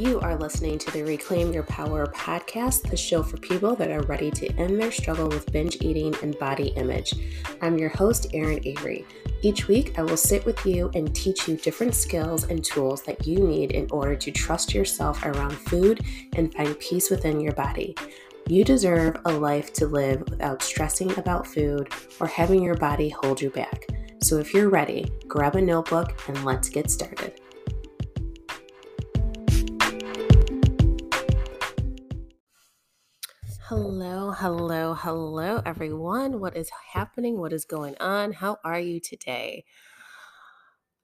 You are listening to the Reclaim Your Power podcast, the show for people that are ready to end their struggle with binge eating and body image. I'm your host, Erin Avery. Each week, I will sit with you and teach you different skills and tools that you need in order to trust yourself around food and find peace within your body. You deserve a life to live without stressing about food or having your body hold you back. So if you're ready, grab a notebook and let's get started. Hello, hello, hello, everyone. What is happening? What is going on? How are you today?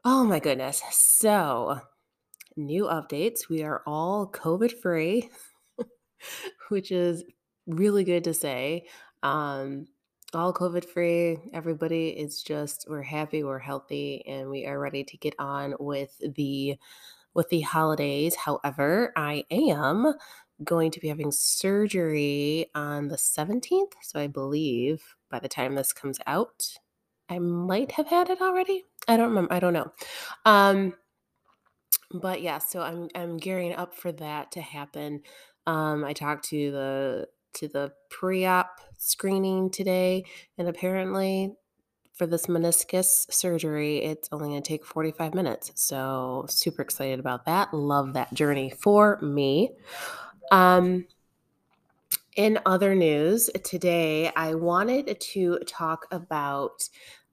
Oh my goodness. So, new updates. We are all COVID free, which is really good to say. Um, all COVID free. Everybody is just, we're happy, we're healthy, and we are ready to get on with the with the holidays. However, I am going to be having surgery on the 17th. So I believe by the time this comes out, I might have had it already. I don't remember. I don't know. Um, but yeah, so I'm I'm gearing up for that to happen. Um, I talked to the to the pre-op screening today, and apparently for this meniscus surgery, it's only going to take 45 minutes. So, super excited about that. Love that journey for me. Um, in other news, today I wanted to talk about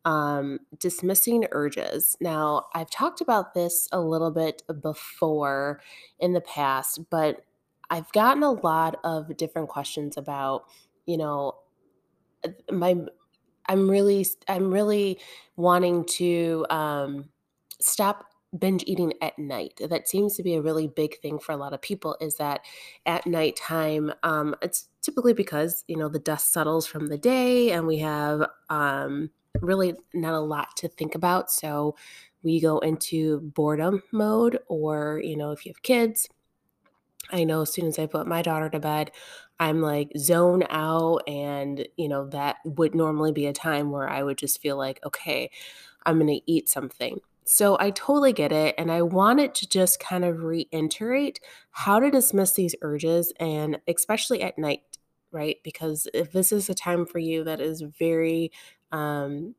um, dismissing urges. Now, I've talked about this a little bit before in the past, but I've gotten a lot of different questions about, you know, my I'm really I'm really wanting to um, stop binge eating at night. That seems to be a really big thing for a lot of people is that at nighttime, um, it's typically because, you know, the dust settles from the day and we have um, really not a lot to think about. So we go into boredom mode, or, you know, if you have kids, I know as soon as I put my daughter to bed, I'm like zone out. And, you know, that would normally be a time where I would just feel like, okay, I'm going to eat something. So I totally get it. And I wanted to just kind of reiterate how to dismiss these urges and especially at night, right? Because if this is a time for you that is very, um,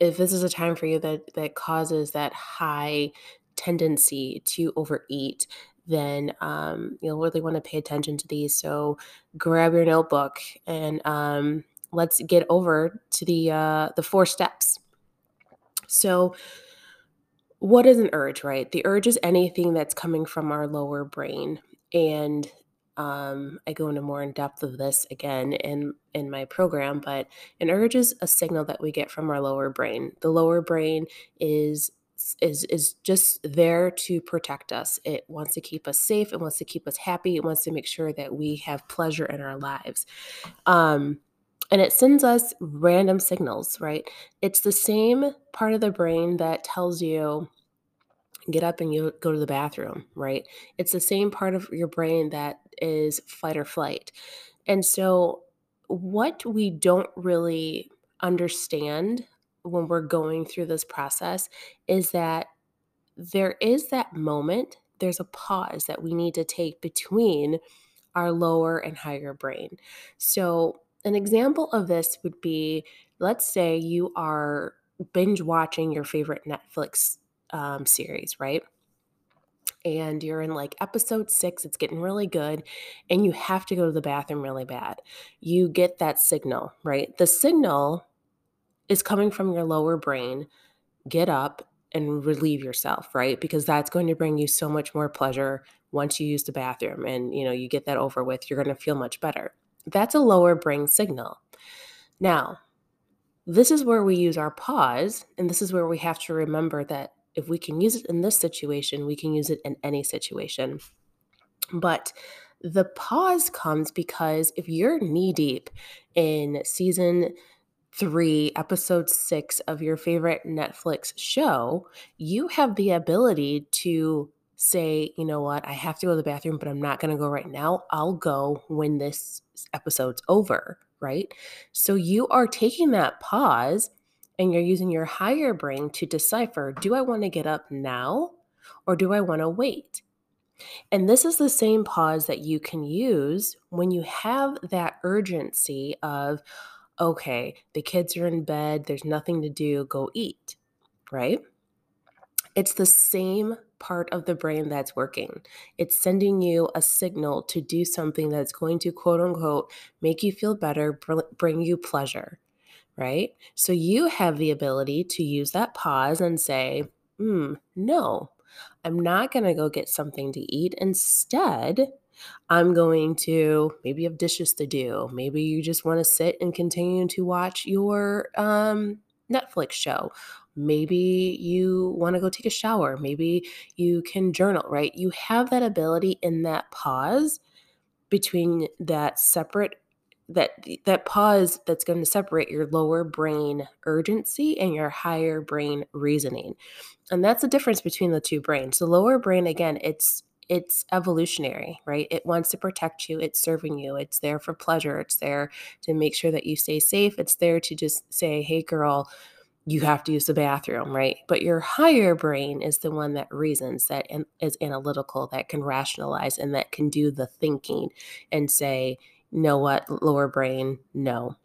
if this is a time for you that that causes that high tendency to overeat, then um, you'll really want to pay attention to these. So grab your notebook and um, let's get over to the uh, the four steps. So what is an urge, right? The urge is anything that's coming from our lower brain. And um, I go into more in depth of this again in in my program, but an urge is a signal that we get from our lower brain. The lower brain is is is just there to protect us. It wants to keep us safe. It wants to keep us happy. It wants to make sure that we have pleasure in our lives. Um, and it sends us random signals, right? It's the same part of the brain that tells you get up and you go to the bathroom, right? It's the same part of your brain that is fight or flight. And so what we don't really understand when we're going through this process is that there is that moment, there's a pause that we need to take between our lower and higher brain. So an example of this would be let's say you are binge watching your favorite Netflix um, series, right? And you're in like episode six, it's getting really good, and you have to go to the bathroom really bad. You get that signal, right? The signal is coming from your lower brain. Get up and relieve yourself, right? Because that's going to bring you so much more pleasure once you use the bathroom and you know you get that over with you're going to feel much better that's a lower brain signal. Now, this is where we use our pause, and this is where we have to remember that if we can use it in this situation, we can use it in any situation. But the pause comes because if you're knee deep in season three, episode six of your favorite Netflix show, you have the ability to say, you know what, I have to go to the bathroom, but I'm not going to go right now. I'll go when this episode's over, right? So you are taking that pause and you're using your higher brain to decipher do I want to get up now or do I want to wait? And this is the same pause that you can use when you have that urgency of, okay, the kids are in bed, there's nothing to do, go eat, right? It's the same part of the brain that's working. It's sending you a signal to do something that's going to quote unquote make you feel better, bring you pleasure, right? So you have the ability to use that pause and say, hmm, no, I'm not going to go get something to eat. Instead, I'm going to maybe have dishes to do. Maybe you just want to sit and continue to watch your um, Netflix show. Maybe you want to go take a shower. Maybe you can journal, right? You have that ability in that pause between that separate that that pause that's going to separate your lower brain urgency and your higher brain reasoning. And that's the difference between the two brains. The lower brain again, it's it's evolutionary, right? It wants to protect you, it's serving you, it's there for pleasure, it's there to make sure that you stay safe, it's there to just say, "Hey girl, you have to use the bathroom, right? But your higher brain is the one that reasons, that is analytical, that can rationalize, and that can do the thinking and say, know what, lower brain, no.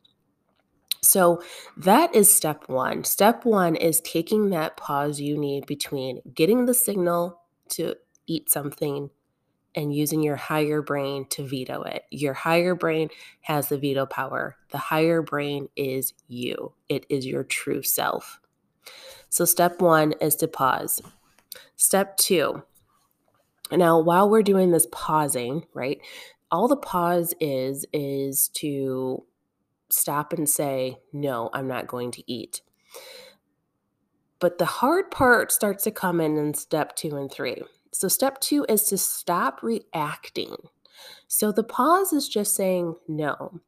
So that is step one. Step one is taking that pause you need between getting the signal to eat something and using your higher brain to veto it. Your higher brain has the veto power. The higher brain is you, it is your true self. So, step one is to pause. Step two, now while we're doing this pausing, right, all the pause is, is to stop and say, No, I'm not going to eat. But the hard part starts to come in in step two and three. So, step two is to stop reacting. So, the pause is just saying no.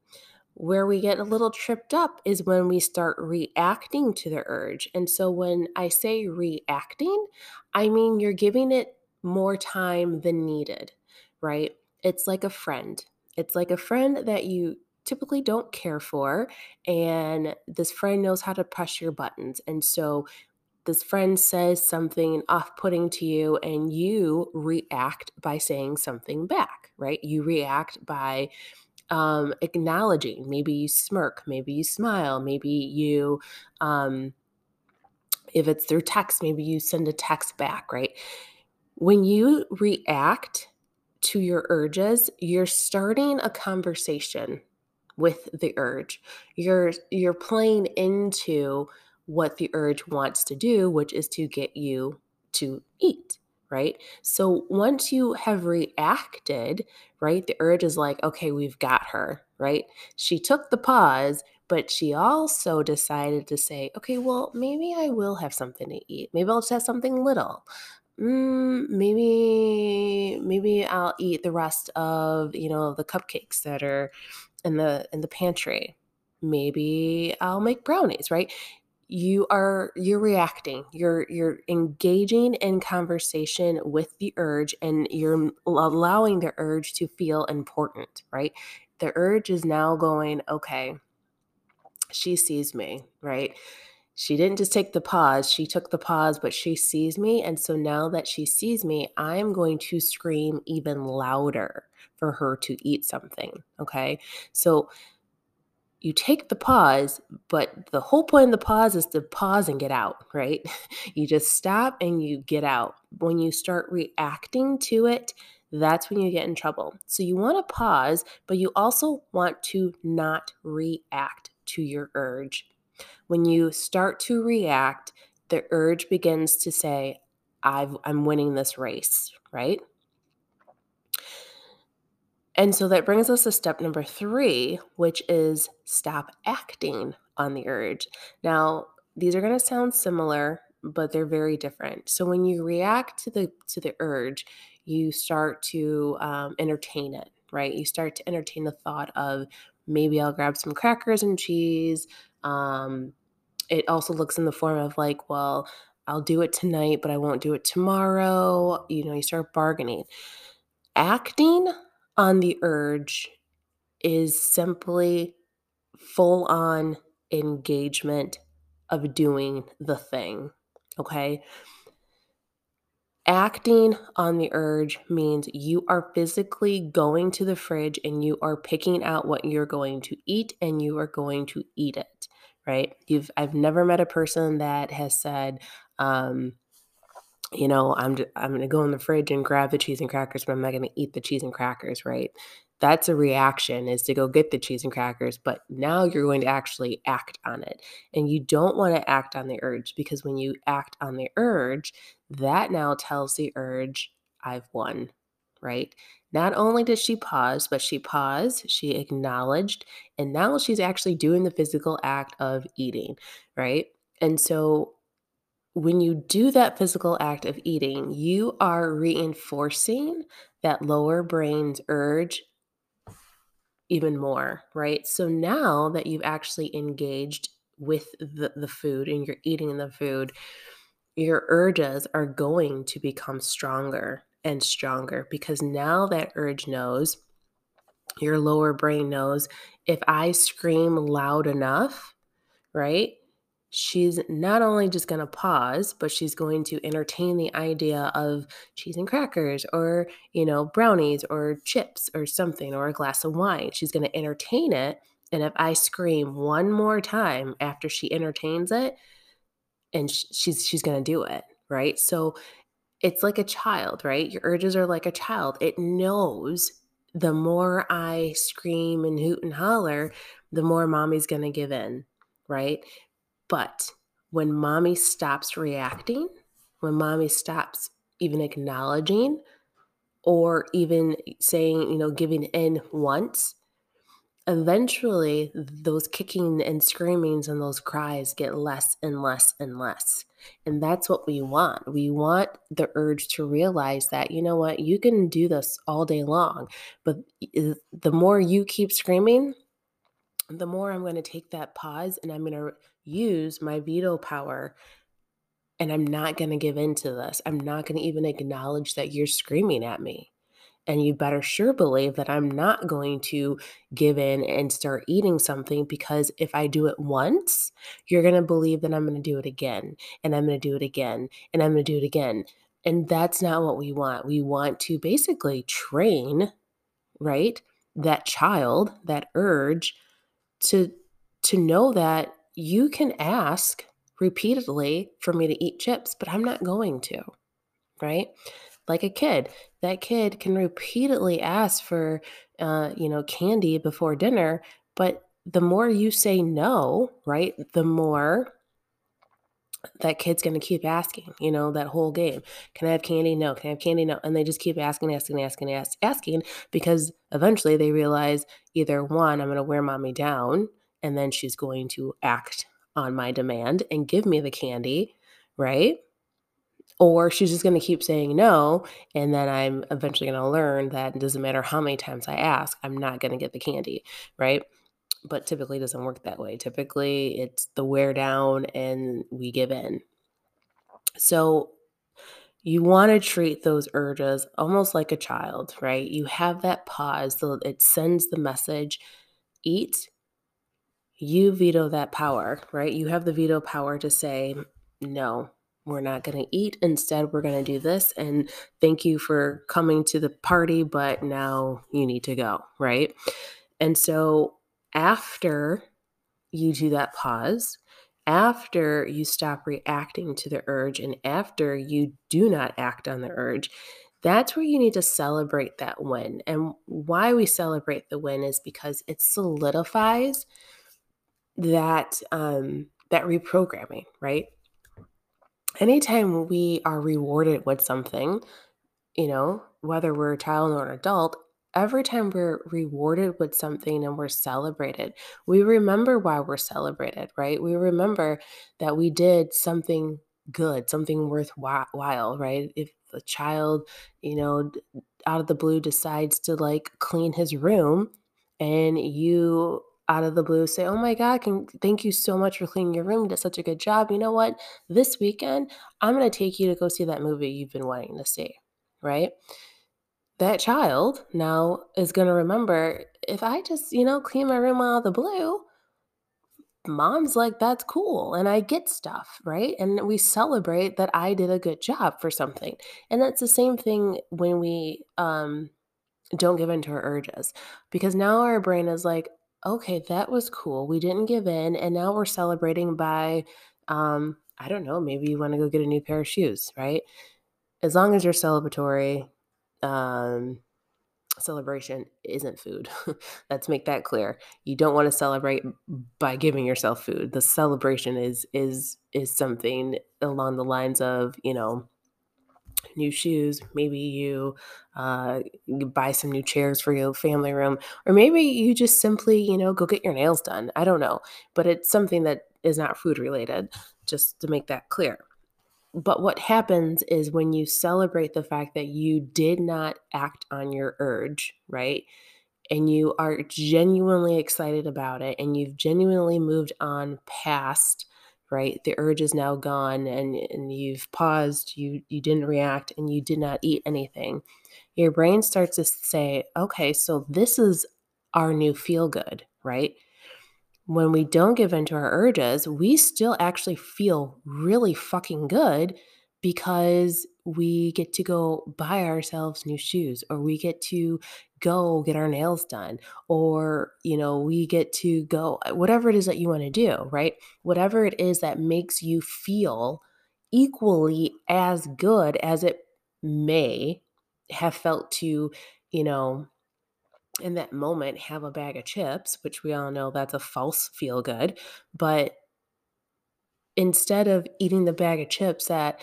Where we get a little tripped up is when we start reacting to the urge. And so, when I say reacting, I mean you're giving it more time than needed, right? It's like a friend. It's like a friend that you typically don't care for, and this friend knows how to push your buttons. And so, this friend says something off putting to you, and you react by saying something back, right? You react by um, acknowledging. Maybe you smirk, maybe you smile, maybe you, um, if it's through text, maybe you send a text back, right? When you react to your urges, you're starting a conversation with the urge. You're you're playing into what the urge wants to do, which is to get you to eat, right? So once you have reacted, right, the urge is like, okay, we've got her, right? She took the pause, but she also decided to say, okay, well, maybe I will have something to eat. Maybe I'll just have something little. Mm, maybe maybe I'll eat the rest of, you know, the cupcakes that are in the in the pantry. Maybe I'll make brownies, right? You are you're reacting you're you're engaging in conversation with the urge and you're allowing the urge to feel important right? The urge is now going okay she sees me right? She didn't just take the pause she took the pause but she sees me and so now that she sees me i'm going to scream even louder for her to eat something okay? So you take the pause, but the whole point of the pause is to pause and get out, right? You just stop and you get out. When you start reacting to it, that's when you get in trouble. So you want to pause, but you also want to not react to your urge. When you start to react, the urge begins to say, i am winning this race, right? And so that brings us to step number three, which is stop acting on the urge. Now, these are going to sound similar, but they're very different. So when you react to the to the urge, you start to um, entertain it, right? You start to entertain the thought of maybe I'll grab some crackers and cheese. Um, it also looks in the form of like, well, I'll do it tonight, but I won't do it tomorrow. You know, you start bargaining. Acting on the urge is simply full on engagement of doing the thing. Okay. Acting on the urge means you are physically going to the fridge and you are picking out what you're going to eat and you are going to eat it, right? You've I've never met a person that has said, um, you know, I'm I'm gonna go in the fridge and grab the cheese and crackers, but I'm not gonna eat the cheese and crackers, right? That's a reaction is to go get the cheese and crackers, but now you're going to actually act on it. And you don't want to act on the urge because when you act on the urge, that now tells the urge, I've won, right? Not only did she pause, but she paused, she acknowledged, and now she's actually doing the physical act of eating, right? And so when you do that physical act of eating, you are reinforcing that lower brain's urge even more, right? So now that you've actually engaged with the, the food and you're eating the food, your urges are going to become stronger and stronger because now that urge knows, your lower brain knows if I scream loud enough, right? She's not only just going to pause, but she's going to entertain the idea of cheese and crackers or, you know, brownies or chips or something or a glass of wine. She's going to entertain it. And if I scream one more time after she entertains it, and she's she's going to do it, right? So it's like a child, right? Your urges are like a child. It knows the more I scream and hoot and holler, the more mommy's going to give in, right? But when mommy stops reacting, when mommy stops even acknowledging or even saying, you know, giving in once, eventually those kicking and screamings and those cries get less and less and less. And that's what we want. We want the urge to realize that, you know what, you can do this all day long, but the more you keep screaming, the more I'm going to take that pause and I'm going to use my veto power and I'm not going to give in to this. I'm not going to even acknowledge that you're screaming at me. And you better sure believe that I'm not going to give in and start eating something because if I do it once, you're going to believe that I'm going to do it again and I'm going to do it again and I'm going to do it again. And that's not what we want. We want to basically train, right? That child, that urge to to know that you can ask repeatedly for me to eat chips, but I'm not going to, right? Like a kid, that kid can repeatedly ask for, uh, you know, candy before dinner, but the more you say no, right, the more that kid's going to keep asking, you know, that whole game. Can I have candy? No. Can I have candy? No. And they just keep asking, asking, asking, asking, asking because eventually they realize either one, I'm going to wear mommy down and then she's going to act on my demand and give me the candy, right? Or she's just going to keep saying no. And then I'm eventually going to learn that it doesn't matter how many times I ask, I'm not going to get the candy, right? But typically doesn't work that way. Typically it's the wear down and we give in. So you want to treat those urges almost like a child, right? You have that pause, so it sends the message eat you veto that power, right? You have the veto power to say, no, we're not going to eat. Instead, we're going to do this. And thank you for coming to the party, but now you need to go, right? And so after you do that pause, after you stop reacting to the urge, and after you do not act on the urge, that's where you need to celebrate that win. And why we celebrate the win is because it solidifies that um, that reprogramming, right? Anytime we are rewarded with something, you know, whether we're a child or an adult, every time we're rewarded with something and we're celebrated, we remember why we're celebrated, right? We remember that we did something good, something worthwhile, right? If a child, you know, out of the blue decides to like clean his room and you out of the blue say, "Oh my god, can thank you so much for cleaning your room. You did such a good job. You know what? This weekend, I'm going to take you to go see that movie you've been wanting to see." Right? That child now is going to remember if I just, you know, clean my room out of the blue, mom's like, "That's cool," and I get stuff, right? And we celebrate that I did a good job for something. And that's the same thing when we, um, don't give in to our urges, because now our brain is like, "Okay, that was cool. We didn't give in, and now we're celebrating by" um, I don't know, maybe you wanna go get a new pair of shoes, right? As long as you're celebratory, um, celebration isn't food. Let's make that clear. You don't wanna celebrate by giving yourself food. The celebration is is is something along the lines of, you know, new shoes, maybe you, uh, you buy some new chairs for your family room, or maybe you just simply, you know, go get your nails done. I don't know, but it's something that is not food related, just to make that clear. But what happens is when you celebrate the fact that you did not act on your urge, right? And you are genuinely excited about it and you've genuinely moved on past, right? The urge is now gone and, and you've paused, you you didn't react and you did not eat anything. Your brain starts to say, okay, so this is our new feel good, right? when we don't give in to our urges, we still actually feel really fucking good because we get to go buy ourselves new shoes or we get to go get our nails done or you know we get to go uh, whatever it is that you want to do right whatever it is that makes you feel equally as good as it may have felt to you know in that moment have a bag of chips, which we all know that's a false feel good. But instead of eating the bag of chips that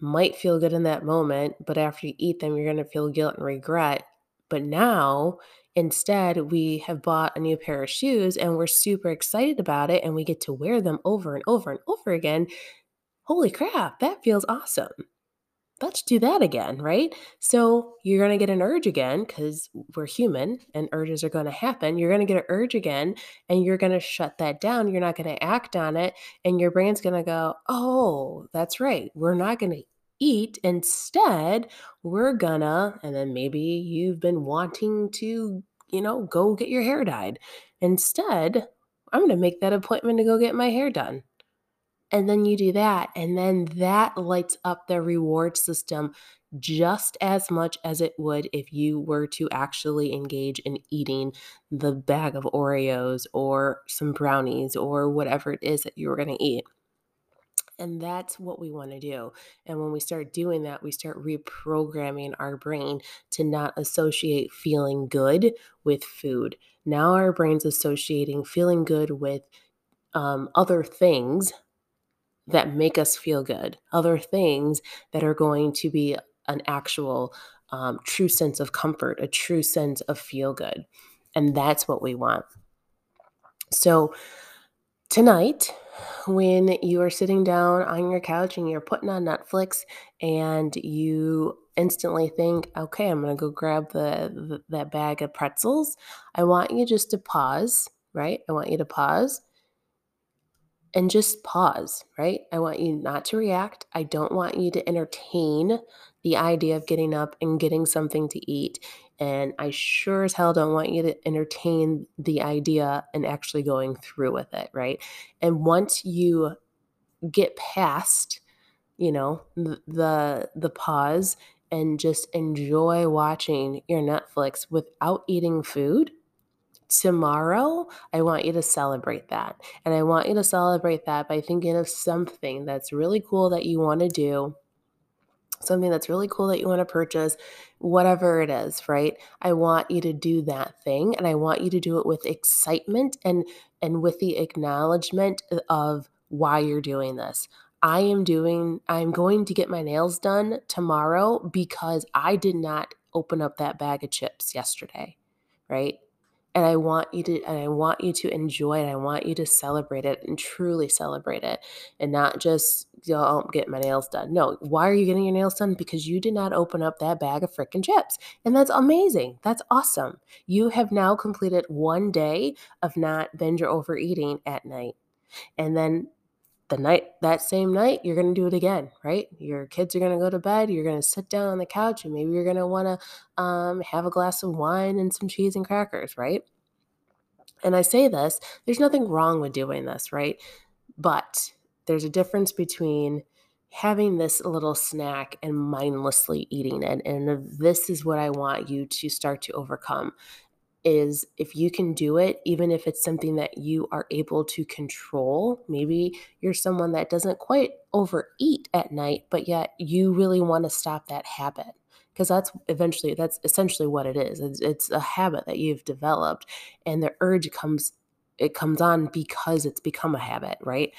might feel good in that moment, but after you eat them, you're going to feel guilt and regret. But now, instead, we have bought a new pair of shoes and we're super excited about it and we get to wear them over and over and over again. Holy crap, that feels awesome let's do that again, right? So you're going to get an urge again because we're human and urges are going to happen. You're going to get an urge again and you're going to shut that down. You're not going to act on it. And your brain's going to go, oh, that's right. We're not going to eat. Instead, we're gonna, and then maybe you've been wanting to, you know, go get your hair dyed. Instead, I'm going to make that appointment to go get my hair done. And then you do that, and then that lights up the reward system just as much as it would if you were to actually engage in eating the bag of Oreos or some brownies or whatever it is that you were going to eat. And that's what we want to do. And when we start doing that, we start reprogramming our brain to not associate feeling good with food. Now our brain's associating feeling good with um, other things that make us feel good, other things that are going to be an actual um, true sense of comfort, a true sense of feel good. And that's what we want. So, tonight, when you are sitting down on your couch and you're putting on Netflix and you instantly think, okay, I'm going to go grab the, the, that bag of pretzels, I want you just to pause, right? I want you to pause and just pause, right? I want you not to react. I don't want you to entertain the idea of getting up and getting something to eat. And I sure as hell don't want you to entertain the idea and actually going through with it, right? And once you get past, you know, the the pause and just enjoy watching your Netflix without eating food, tomorrow, I want you to celebrate that. And I want you to celebrate that by thinking of something that's really cool that you want to do, something that's really cool that you want to purchase, whatever it is, right? I want you to do that thing and I want you to do it with excitement and and with the acknowledgement of why you're doing this. I am doing I'm going to get my nails done tomorrow because I did not open up that bag of chips yesterday, right? And I want you to and I want you to enjoy it. I want you to celebrate it and truly celebrate it and not just you know, get my nails done. No, why are you getting your nails done? Because you did not open up that bag of freaking chips. And that's amazing. That's awesome. You have now completed one day of not binge or overeating at night. And then the night that same night you're going to do it again right your kids are going to go to bed you're going to sit down on the couch and maybe you're going to want to um, have a glass of wine and some cheese and crackers right And I say this, there's nothing wrong with doing this, right? But there's a difference between having this little snack and mindlessly eating it. And this is what I want you to start to overcome is if you can do it, even if it's something that you are able to control, maybe you're someone that doesn't quite overeat at night, but yet you really want to stop that habit. Because that's eventually, that's essentially what it is. It's, it's a habit that you've developed, and the urge comes, it comes on because it's become a habit, right?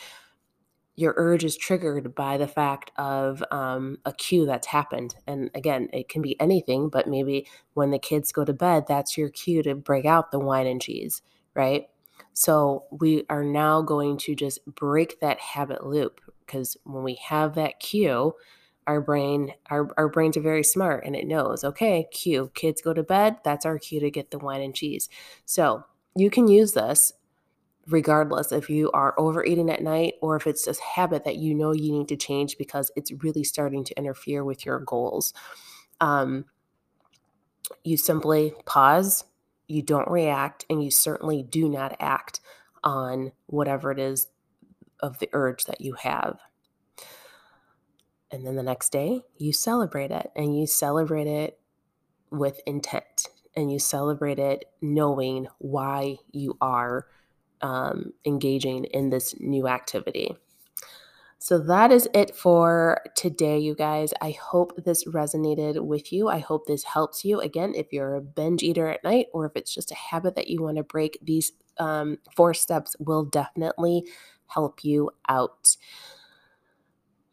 Your urge is triggered by the fact of um, a cue that's happened. And again, it can be anything, but maybe when the kids go to bed, that's your cue to break out the wine and cheese, right? So we are now going to just break that habit loop because when we have that cue, our brain our, our brains are very smart and it knows okay cue kids go to bed that's our cue to get the wine and cheese so you can use this regardless if you are overeating at night or if it's a habit that you know you need to change because it's really starting to interfere with your goals. Um, you simply pause, you don't react, and you certainly do not act on whatever it is of the urge that you have. And then the next day, you celebrate it and you celebrate it with intent and you celebrate it knowing why you are um, engaging in this new activity. So that is it for today, you guys. I hope this resonated with you. I hope this helps you. Again, if you're a binge eater at night or if it's just a habit that you want to break, these um, four steps will definitely help you out.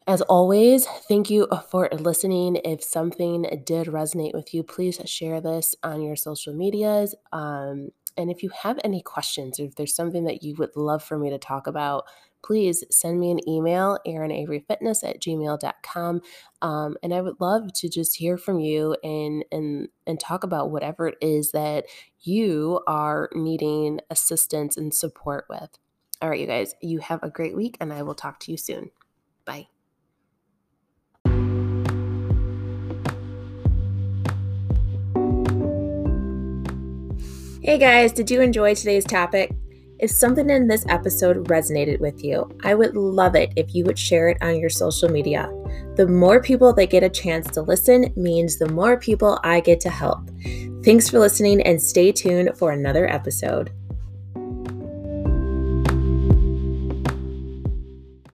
As always, thank you for listening. If something did resonate with you, please share this on your social medias. Um, and if you have any questions, or if there's something that you would love for me to talk about, please send me an email, erinAveryFitness at gmail.com. Um, and I would love to just hear from you and, and, and talk about whatever it is that you are needing assistance and support with. All right, you guys, you have a great week, and I will talk to you soon. Bye. Hey guys, did you enjoy today's topic? If something in this episode resonated with you, I would love it if you would share it on your social media. The more people that get a chance to listen means the more people I get to help. Thanks for listening and stay tuned for another episode.